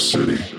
City.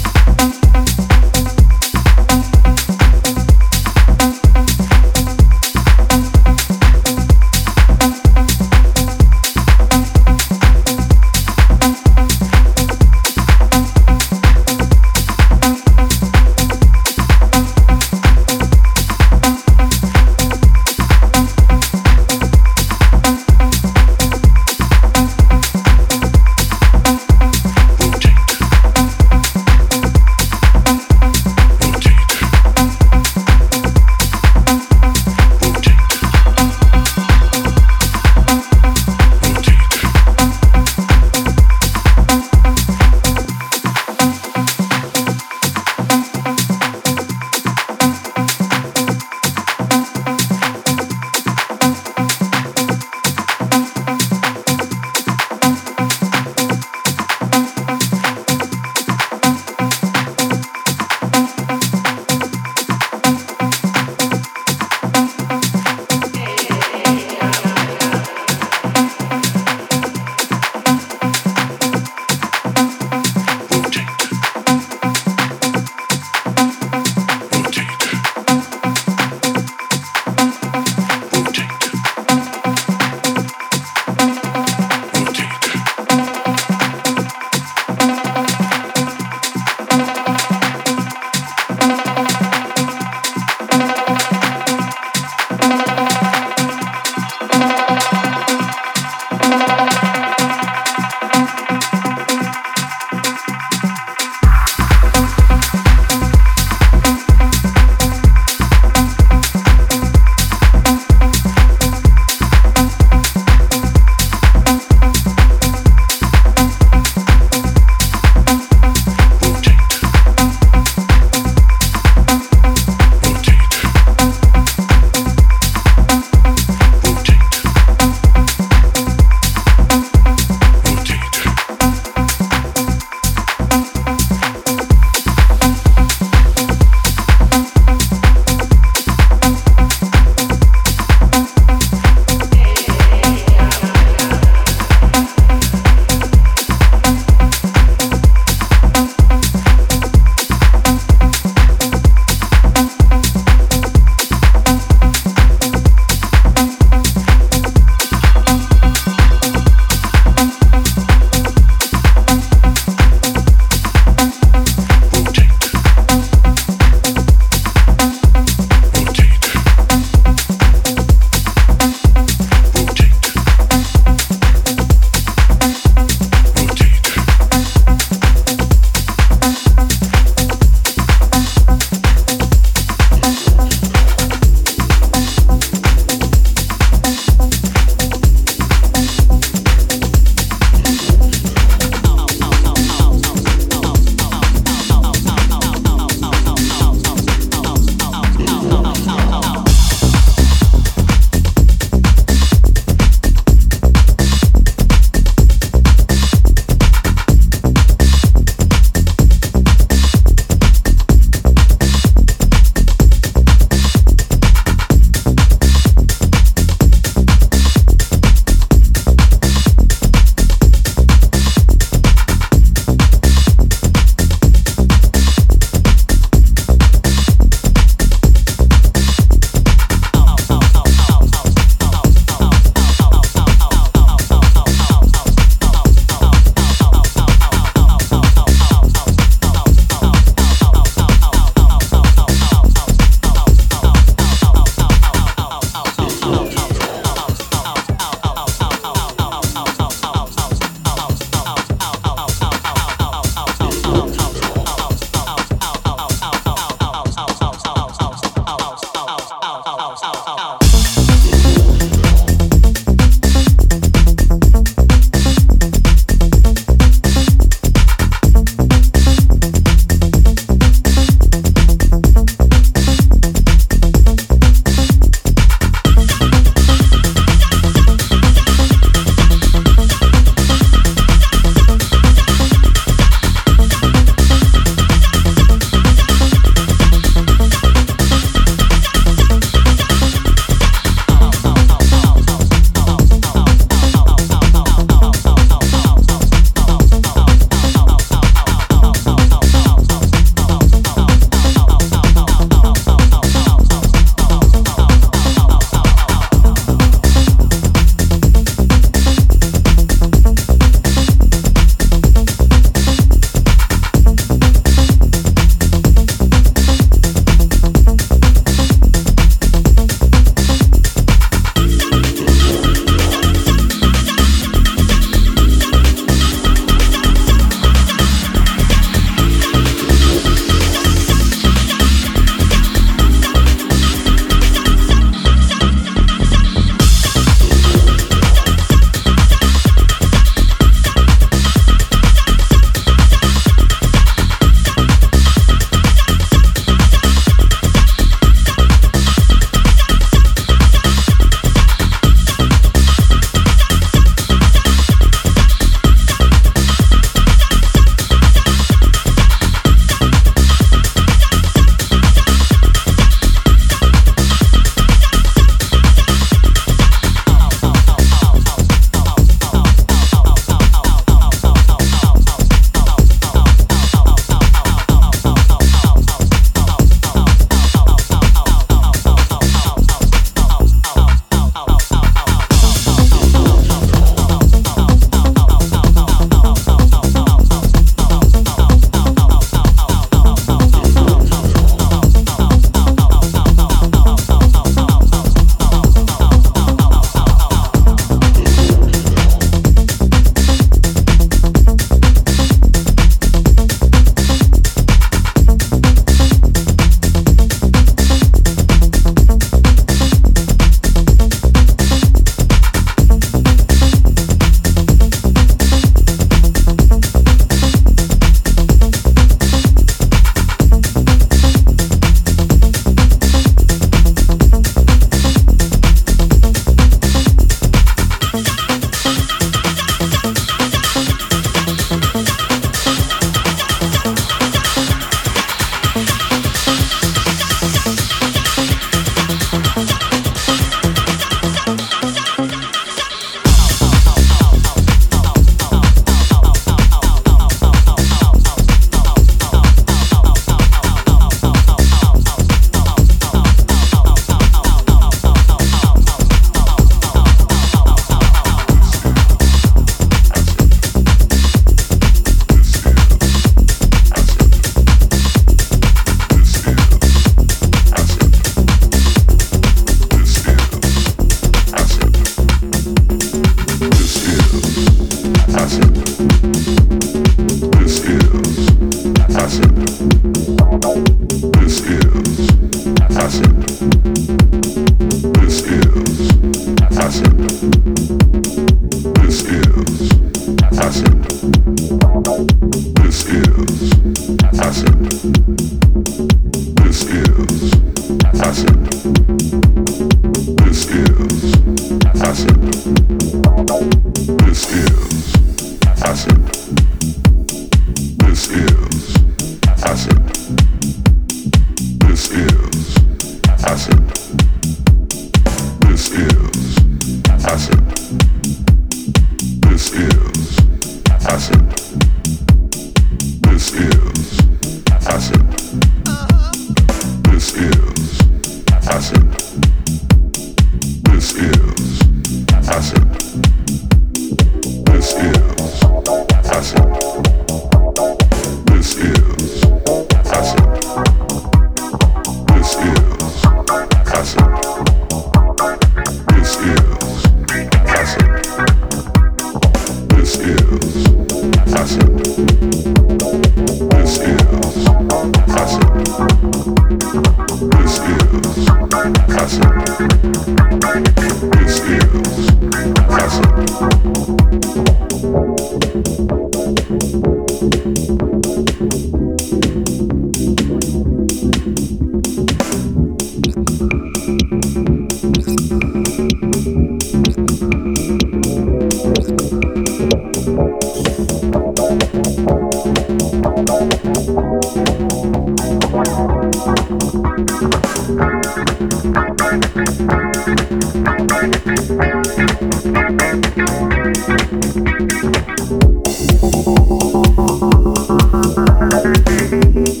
Thank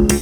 you.